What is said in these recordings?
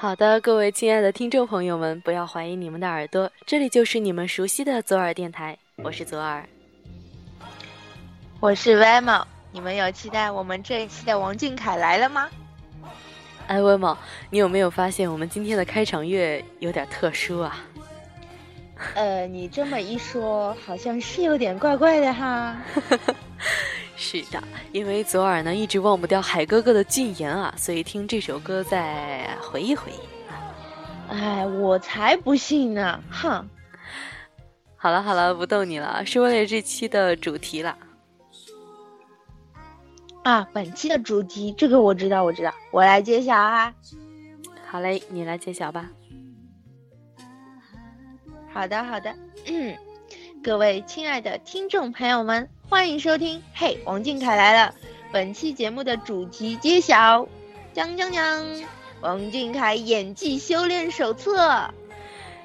好的，各位亲爱的听众朋友们，不要怀疑你们的耳朵，这里就是你们熟悉的左耳电台，我是左耳，我是 Vamo。你们有期待我们这一期的王俊凯来了吗？哎，Vamo，你有没有发现我们今天的开场乐有点特殊啊？呃，你这么一说，好像是有点怪怪的哈。是的，因为左耳呢一直忘不掉海哥哥的禁言啊，所以听这首歌再回忆回忆。哎，我才不信呢！哼。好了好了，不逗你了，是为了这期的主题了。啊，本期的主题，这个我知道，我知道，我来揭晓啊。好嘞，你来揭晓吧。好的好的，嗯，各位亲爱的听众朋友们。欢迎收听，嘿，王俊凯来了。本期节目的主题揭晓，将将将，王俊凯演技修炼手册。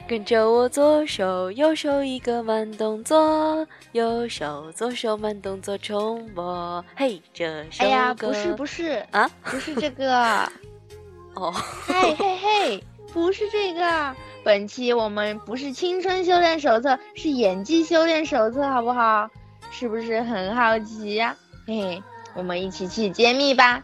跟着我左手右手一个慢动作，右手左手慢动作重播。嘿，这首歌。哎呀，不是不是啊，不是这个。哦，嘿嘿嘿，不是这个。本期我们不是青春修炼手册，是演技修炼手册，好不好？是不是很好奇呀？嘿嘿，我们一起去揭秘吧。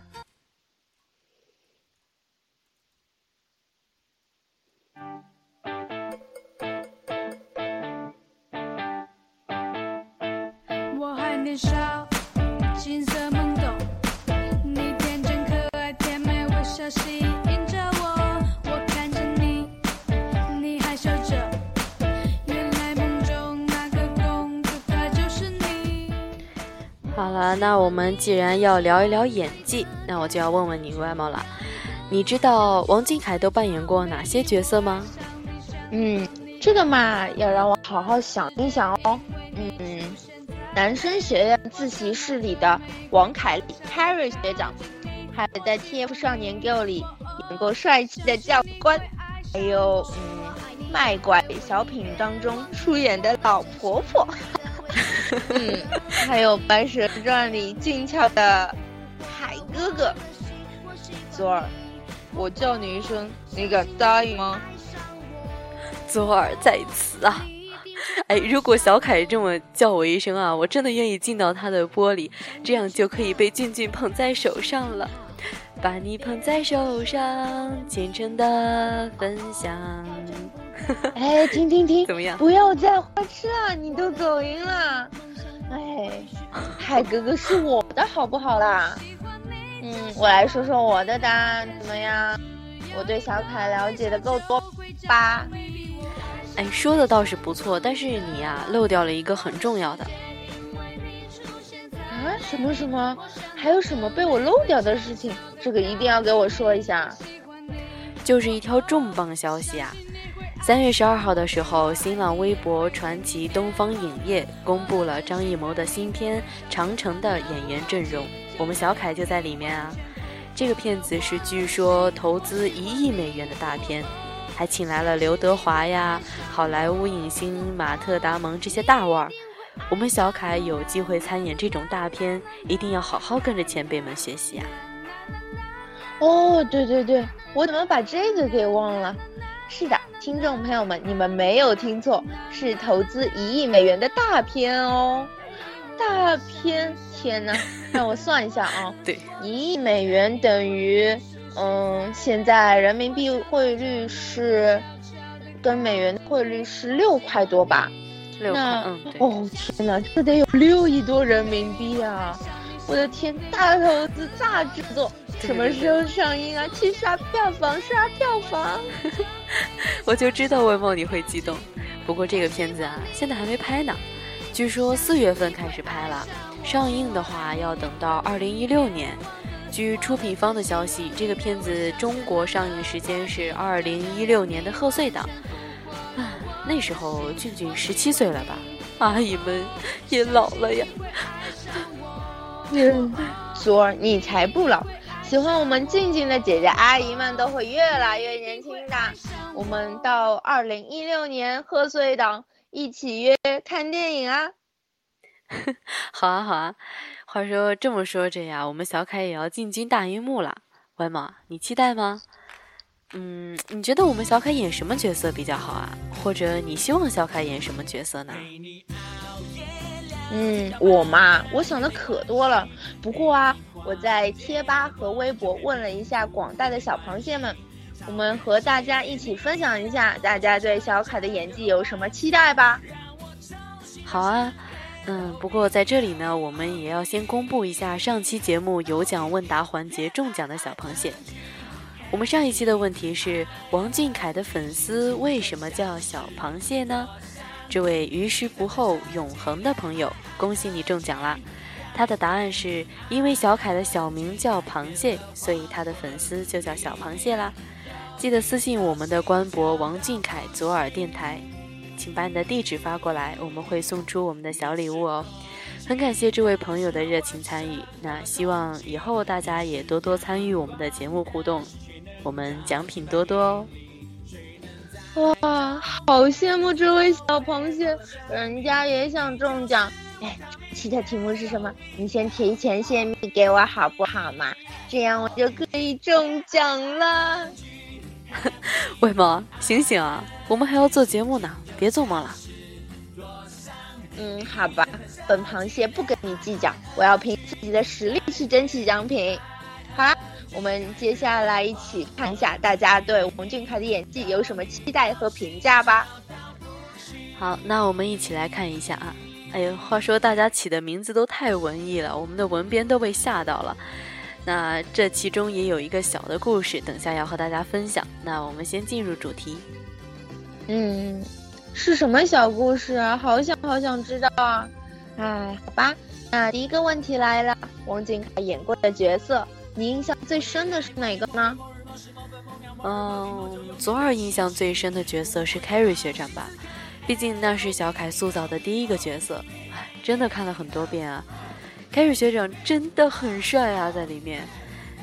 好了，那我们既然要聊一聊演技，那我就要问问你外貌了。你知道王俊凯都扮演过哪些角色吗？嗯，这个嘛，要让我好好想一想哦。嗯，男生学院自习室里的王凯丽 Carrie 学长，还有在 TF 少年 Girl 里演过帅气的教官，还有嗯，卖拐小品当中出演的老婆婆。嗯，还有《白蛇传》里俊俏的海哥哥，左耳，我叫你一声，你敢答应吗？左耳在此啊！哎，如果小凯这么叫我一声啊，我真的愿意进到他的玻璃，这样就可以被俊俊捧在手上了，把你捧在手上，虔诚的分享。哎，停停停，怎么样？不要再花痴了，你都走音了。哎，海哥哥是我的好不好啦？嗯，我来说说我的答案怎么样？我对小凯了解的够多吧？哎，说的倒是不错，但是你呀漏掉了一个很重要的。啊？什么什么？还有什么被我漏掉的事情？这个一定要给我说一下。就是一条重磅消息啊！三月十二号的时候，新浪微博传奇东方影业公布了张艺谋的新片《长城》的演员阵容，我们小凯就在里面啊。这个片子是据说投资一亿美元的大片，还请来了刘德华呀、好莱坞影星马特·达蒙这些大腕儿。我们小凯有机会参演这种大片，一定要好好跟着前辈们学习啊！哦，对对对，我怎么把这个给忘了？是的，听众朋友们，你们没有听错，是投资一亿美元的大片哦，大片！天哪，让我算一下啊，对，一亿美元等于，嗯，现在人民币汇率是，跟美元汇率是六块多吧？六块，嗯，哦，天哪，这得有六亿多人民币啊！我的天，大投资大制作，什么时候上映啊？去刷票房，刷票房！我就知道文梦你会激动。不过这个片子啊，现在还没拍呢，据说四月份开始拍了，上映的话要等到二零一六年。据出品方的消息，这个片子中国上映时间是二零一六年的贺岁档。啊，那时候俊俊十七岁了吧？阿姨们也老了呀。索儿，你才不老！喜欢我们静静的姐姐阿姨们都会越来越年轻的。我们到二零一六年贺岁档一起约看电影啊！好啊好啊！话说这么说着呀，我们小凯也要进军大荧幕了。歪毛，你期待吗？嗯，你觉得我们小凯演什么角色比较好啊？或者你希望小凯演什么角色呢？嗯，我嘛，我想的可多了。不过啊，我在贴吧和微博问了一下广大的小螃蟹们，我们和大家一起分享一下，大家对小凯的演技有什么期待吧？好啊，嗯，不过在这里呢，我们也要先公布一下上期节目有奖问答环节中奖的小螃蟹。我们上一期的问题是王俊凯的粉丝为什么叫小螃蟹呢？这位于时不候永恒的朋友，恭喜你中奖啦！他的答案是因为小凯的小名叫螃蟹，所以他的粉丝就叫小螃蟹啦。记得私信我们的官博王俊凯左耳电台，请把你的地址发过来，我们会送出我们的小礼物哦。很感谢这位朋友的热情参与，那希望以后大家也多多参与我们的节目互动。我们奖品多多哦！哇，好羡慕这位小螃蟹，人家也想中奖。哎，期的题目是什么？你先提前泄密给我好不好嘛？这样我就可以中奖了。喂萌，醒醒啊！我们还要做节目呢，别做梦了。嗯，好吧，本螃蟹不跟你计较，我要凭自己的实力去争取奖品。好啦。我们接下来一起看一下大家对王俊凯的演技有什么期待和评价吧。好，那我们一起来看一下啊。哎呦，话说大家起的名字都太文艺了，我们的文编都被吓到了。那这其中也有一个小的故事，等下要和大家分享。那我们先进入主题。嗯，是什么小故事啊？好想好想知道啊！哎，好吧，那第一个问题来了，王俊凯演过的角色。你印象最深的是哪个呢？嗯，左耳印象最深的角色是 Carrie 学长吧，毕竟那是小凯塑造的第一个角色。唉，真的看了很多遍啊凯瑞学长真的很帅啊，在里面。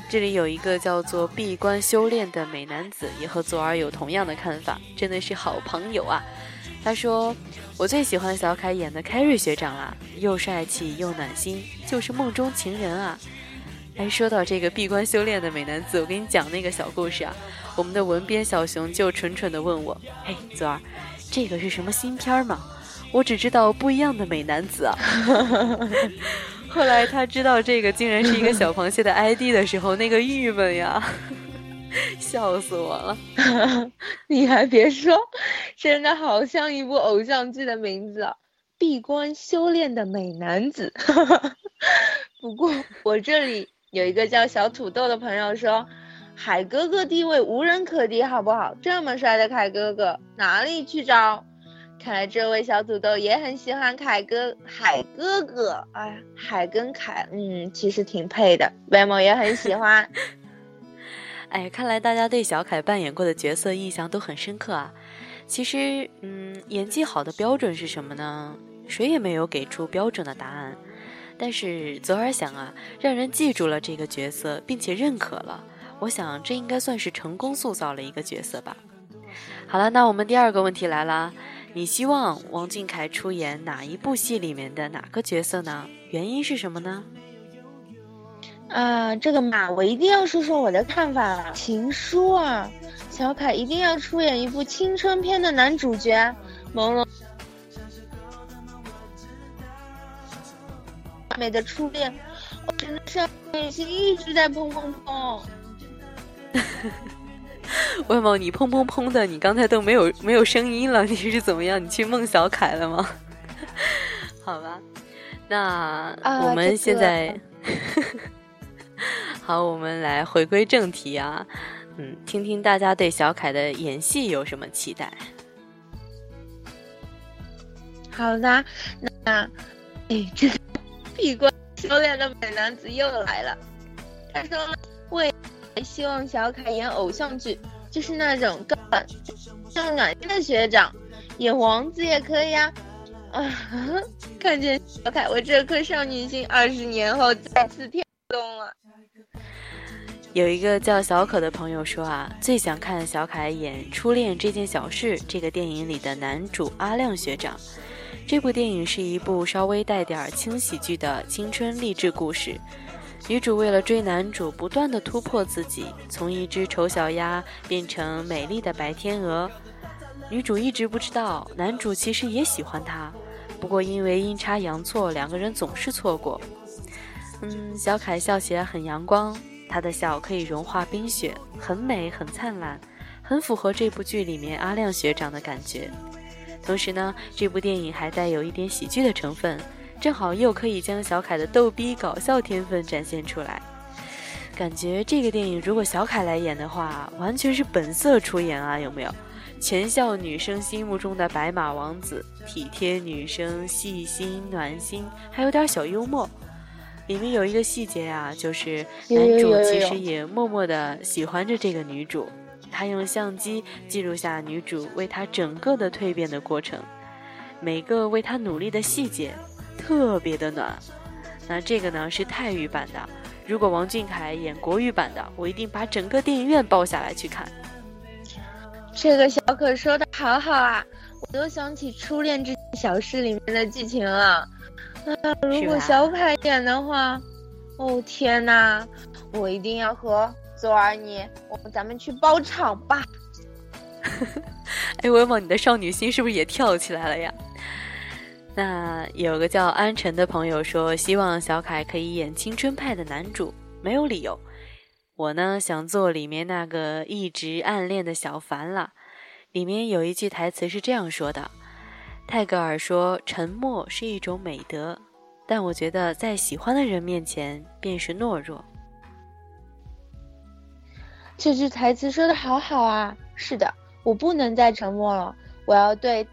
这里有一个叫做闭关修炼的美男子，也和左耳有同样的看法，真的是好朋友啊。他说：“我最喜欢小凯演的凯瑞学长啦，又帅气又暖心，就是梦中情人啊。”哎，说到这个闭关修炼的美男子，我给你讲那个小故事啊。我们的文编小熊就蠢蠢地问我：“嘿，左儿，这个是什么新片吗？”我只知道不一样的美男子啊。后来他知道这个竟然是一个小螃蟹的 ID 的时候，那个郁闷呀，笑死我了。你还别说，真的好像一部偶像剧的名字，《闭关修炼的美男子》。不过我这里。有一个叫小土豆的朋友说：“海哥哥地位无人可敌，好不好？这么帅的凯哥哥哪里去找？看来这位小土豆也很喜欢凯哥海哥哥。哎，海跟凯，嗯，其实挺配的。外貌也很喜欢。哎，看来大家对小凯扮演过的角色印象都很深刻啊。其实，嗯，演技好的标准是什么呢？谁也没有给出标准的答案。”但是左耳想啊，让人记住了这个角色，并且认可了，我想这应该算是成功塑造了一个角色吧。好了，那我们第二个问题来了，你希望王俊凯出演哪一部戏里面的哪个角色呢？原因是什么呢？啊，这个嘛，我一定要说说我的看法了。情书啊，小凯一定要出演一部青春片的男主角，朦胧。美的初恋，我真的是内心一直在砰砰砰。魏某，你砰砰砰的，你刚才都没有没有声音了，你是怎么样？你去梦小凯了吗？好吧，那我们现在，好，我们来回归正题啊，嗯，听听大家对小凯的演戏有什么期待？好的，那，哎，这。闭关修炼的美男子又来了。他说：“未来希望小凯演偶像剧，就是那种更更暖心的学长，演王子也可以啊。”啊，看见小凯，我这颗少女心二十年后再次跳动了。有一个叫小可的朋友说啊，最想看小凯演《初恋这件小事》这个电影里的男主阿亮学长。这部电影是一部稍微带点轻喜剧的青春励志故事。女主为了追男主，不断的突破自己，从一只丑小鸭变成美丽的白天鹅。女主一直不知道，男主其实也喜欢她，不过因为阴差阳错，两个人总是错过。嗯，小凯笑起来很阳光，他的笑可以融化冰雪，很美，很灿烂。很符合这部剧里面阿亮学长的感觉，同时呢，这部电影还带有一点喜剧的成分，正好又可以将小凯的逗逼搞笑天分展现出来。感觉这个电影如果小凯来演的话，完全是本色出演啊，有没有？全校女生心目中的白马王子，体贴女生，细心暖心，还有点小幽默。里面有一个细节啊，就是男主其实也默默的喜欢着这个女主。他用相机记录下女主为他整个的蜕变的过程，每个为他努力的细节，特别的暖。那这个呢是泰语版的，如果王俊凯演国语版的，我一定把整个电影院包下来去看。这个小可说的好好啊，我都想起《初恋这件小事》里面的剧情了。啊，如果小凯演的话，哦天哪，我一定要和。左儿，你我们咱们去包场吧。哎，文某，你的少女心是不是也跳起来了呀？那有个叫安晨的朋友说，希望小凯可以演青春派的男主，没有理由。我呢，想做里面那个一直暗恋的小凡了。里面有一句台词是这样说的：泰戈尔说，沉默是一种美德，但我觉得在喜欢的人面前便是懦弱。这句台词说的好好啊！是的，我不能再沉默了，我要对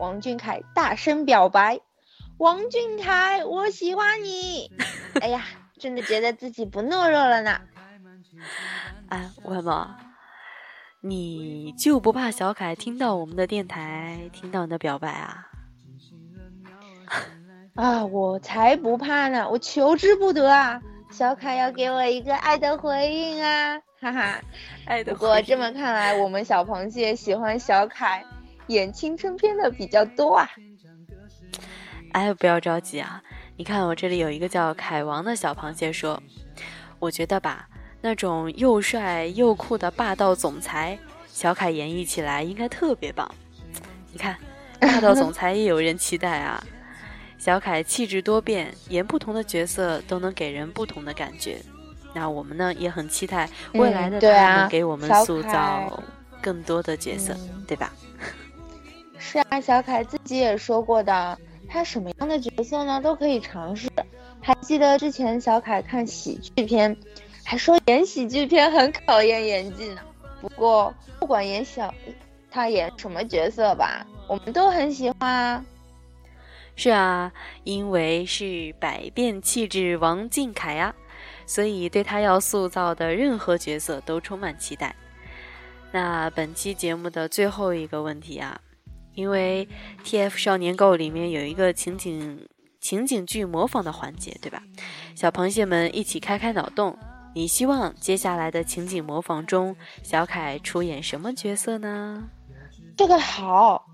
王俊凯大声表白。王俊凯，我喜欢你！哎呀，真的觉得自己不懦弱了呢。哎，文某，你就不怕小凯听到我们的电台，听到你的表白啊？啊，我才不怕呢！我求之不得啊！小凯要给我一个爱的回应啊！哈哈，不过这么看来，我们小螃蟹喜欢小凯演青春片的比较多啊。哎，不要着急啊！你看我这里有一个叫凯王的小螃蟹说，我觉得吧，那种又帅又酷的霸道总裁，小凯演绎起来应该特别棒。你看，霸道总裁也有人期待啊。小凯气质多变，演不同的角色都能给人不同的感觉。那我们呢也很期待未来的他能给我们塑造更多的角色，对吧？是啊，小凯自己也说过的，他什么样的角色呢都可以尝试。还记得之前小凯看喜剧片，还说演喜剧片很考验演技呢。不过不管演小他演什么角色吧，我们都很喜欢啊。是啊，因为是百变气质王俊凯啊。所以，对他要塑造的任何角色都充满期待。那本期节目的最后一个问题啊，因为 TF 少年购里面有一个情景情景剧模仿的环节，对吧？小螃蟹们一起开开脑洞，你希望接下来的情景模仿中，小凯出演什么角色呢？这个好，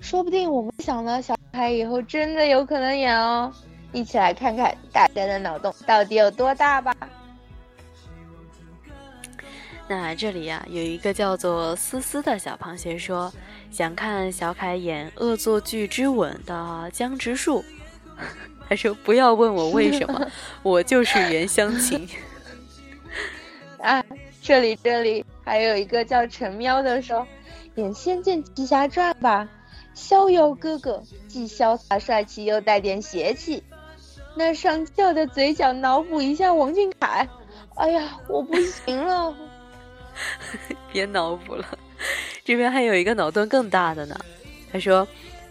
说不定我们想的小凯以后真的有可能演哦。一起来看看大家的脑洞到底有多大吧。那这里呀，有一个叫做思思的小螃蟹说，想看小凯演《恶作剧之吻》的江直树。他说：“不要问我为什么，我就是袁湘琴。”啊，这里这里还有一个叫陈喵的说，演《仙剑奇侠传》吧，逍遥哥哥既潇洒帅气又带点邪气。那上翘的嘴角，脑补一下王俊凯。哎呀，我不行了！别脑补了，这边还有一个脑洞更大的呢。他说：“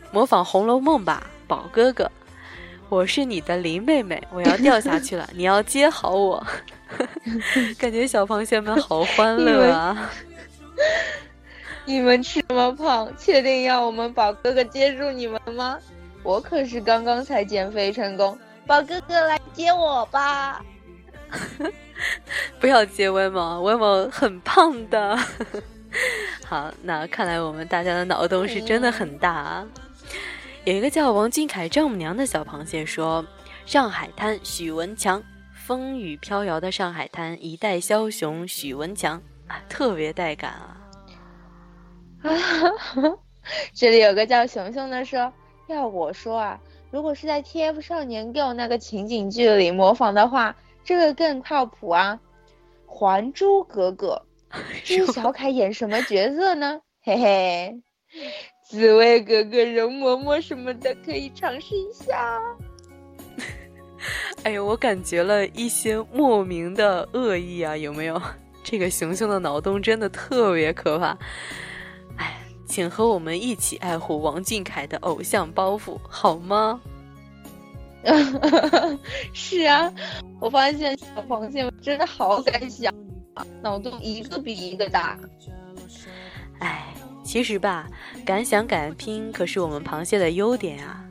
模仿《红楼梦》吧，宝哥哥，我是你的林妹妹，我要掉下去了，你要接好我。”感觉小螃蟹们好欢乐啊！你们这么胖，确定要我们宝哥哥接住你们吗？我可是刚刚才减肥成功。宝哥哥来接我吧！不要接威猛，威猛很胖的。好，那看来我们大家的脑洞是真的很大啊。有一个叫王俊凯丈母娘的小螃蟹说：“上海滩许文强风雨飘摇的上海滩，一代枭雄许文强啊，特别带感啊！啊，这里有个叫熊熊的说，要我说啊，如果是在 TF 少年 Go 那个情景剧里模仿的话，这个更靠谱啊！《还珠格格》，这小凯演什么角色呢？嘿嘿，紫薇格格、容嬷嬷什么的可以尝试一下。哎呦，我感觉了一些莫名的恶意啊，有没有？这个熊熊的脑洞真的特别可怕。哎，请和我们一起爱护王俊凯的偶像包袱，好吗？是啊，我发现小螃蟹真的好敢想，脑洞一个比一个大。哎，其实吧，敢想敢拼可是我们螃蟹的优点啊。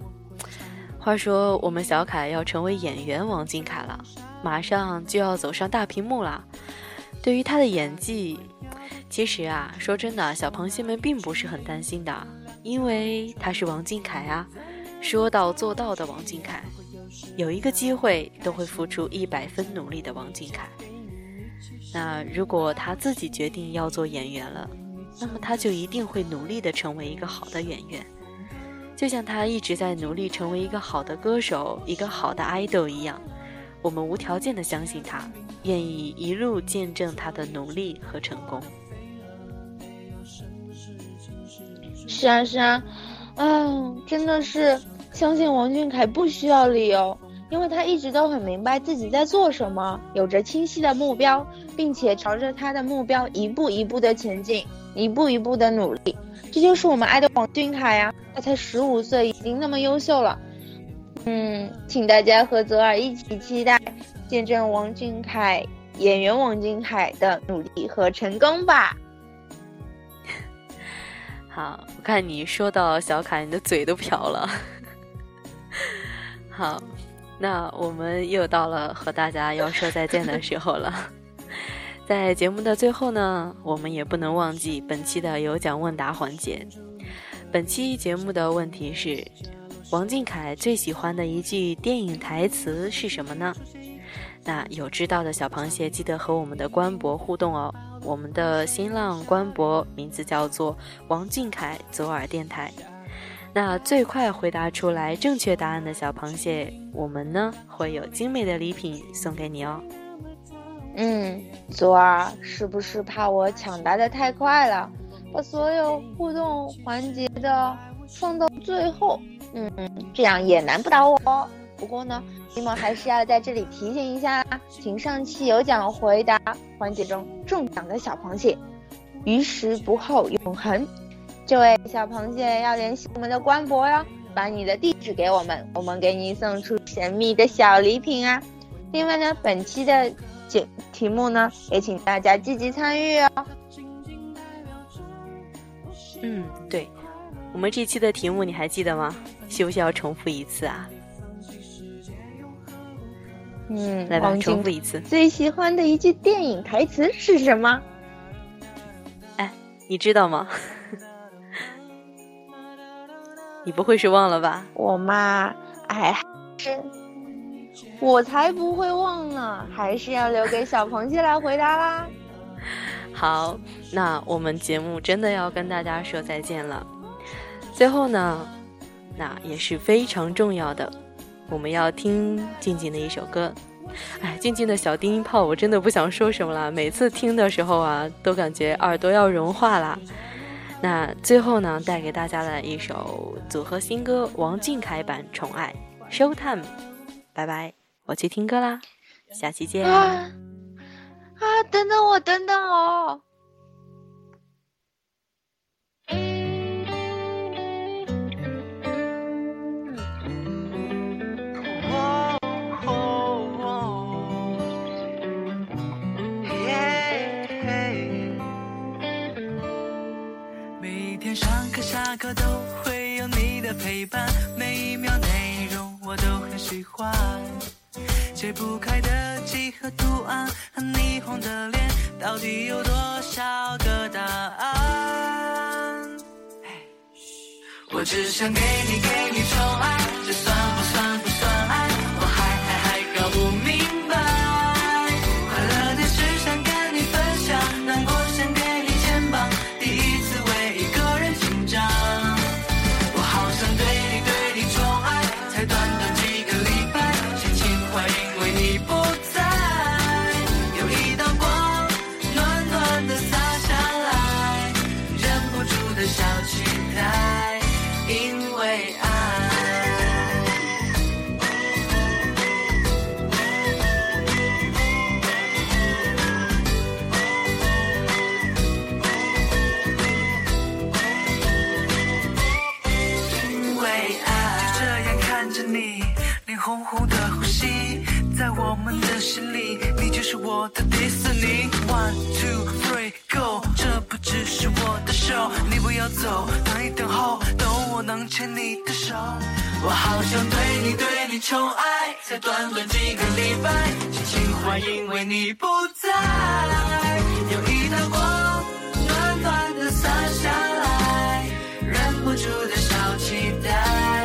话说，我们小凯要成为演员王俊凯了，马上就要走上大屏幕了。对于他的演技，其实啊，说真的，小螃蟹们并不是很担心的，因为他是王俊凯啊，说到做到的王俊凯。有一个机会都会付出一百分努力的王俊凯。那如果他自己决定要做演员了，那么他就一定会努力的成为一个好的演员，就像他一直在努力成为一个好的歌手、一个好的 idol 一样。我们无条件的相信他，愿意一路见证他的努力和成功。是啊，是啊，嗯，真的是。相信王俊凯不需要理由，因为他一直都很明白自己在做什么，有着清晰的目标，并且朝着他的目标一步一步的前进，一步一步的努力。这就是我们爱的王俊凯呀！他才十五岁，已经那么优秀了。嗯，请大家和泽尔一起期待，见证王俊凯演员王俊凯的努力和成功吧。好，我看你说到小凯，你的嘴都瓢了。好，那我们又到了和大家要说再见的时候了。在节目的最后呢，我们也不能忘记本期的有奖问答环节。本期节目的问题是：王俊凯最喜欢的一句电影台词是什么呢？那有知道的小螃蟹记得和我们的官博互动哦。我们的新浪官博名字叫做王俊凯左耳电台。那最快回答出来正确答案的小螃蟹，我们呢会有精美的礼品送给你哦。嗯，左儿是不是怕我抢答的太快了，把所有互动环节的放到最后？嗯，这样也难不倒我。不过呢，你们还是要在这里提醒一下，请上期有奖回答环节中中奖的小螃蟹，于时不候永恒。这位小螃蟹要联系我们的官博哟，把你的地址给我们，我们给你送出神秘的小礼品啊！另外呢，本期的节题目呢，也请大家积极参与哦。嗯，对，我们这期的题目你还记得吗？需不需要重复一次啊？嗯，来吧，重复一次。最喜欢的一句电影台词是什么？哎，你知道吗？你不会是忘了吧？我嘛，哎，是，我才不会忘呢，还是要留给小螃蟹来回答啦。好，那我们节目真的要跟大家说再见了。最后呢，那也是非常重要的，我们要听静静的一首歌。哎，静静的小低音炮，我真的不想说什么了。每次听的时候啊，都感觉耳朵要融化了。那最后呢，带给大家的一首组合新歌王俊凯版《宠爱》，Show Time，拜拜，我去听歌啦，下期见啊！啊，等等我，等等我。每天上课下课都会有你的陪伴，喜欢。解不开的几何图案和霓虹的脸，到底有多少个答案？我只想给你给你宠爱，这算不算不们的心里，你就是我的迪士尼。One two three go，这不只是我的 show。你不要走，等一等候，等我能牵你的手。我好想对你对你宠爱，才短短几个礼拜，心情坏因为你不在。有一道光，暖暖的洒下来，忍不住的小期待。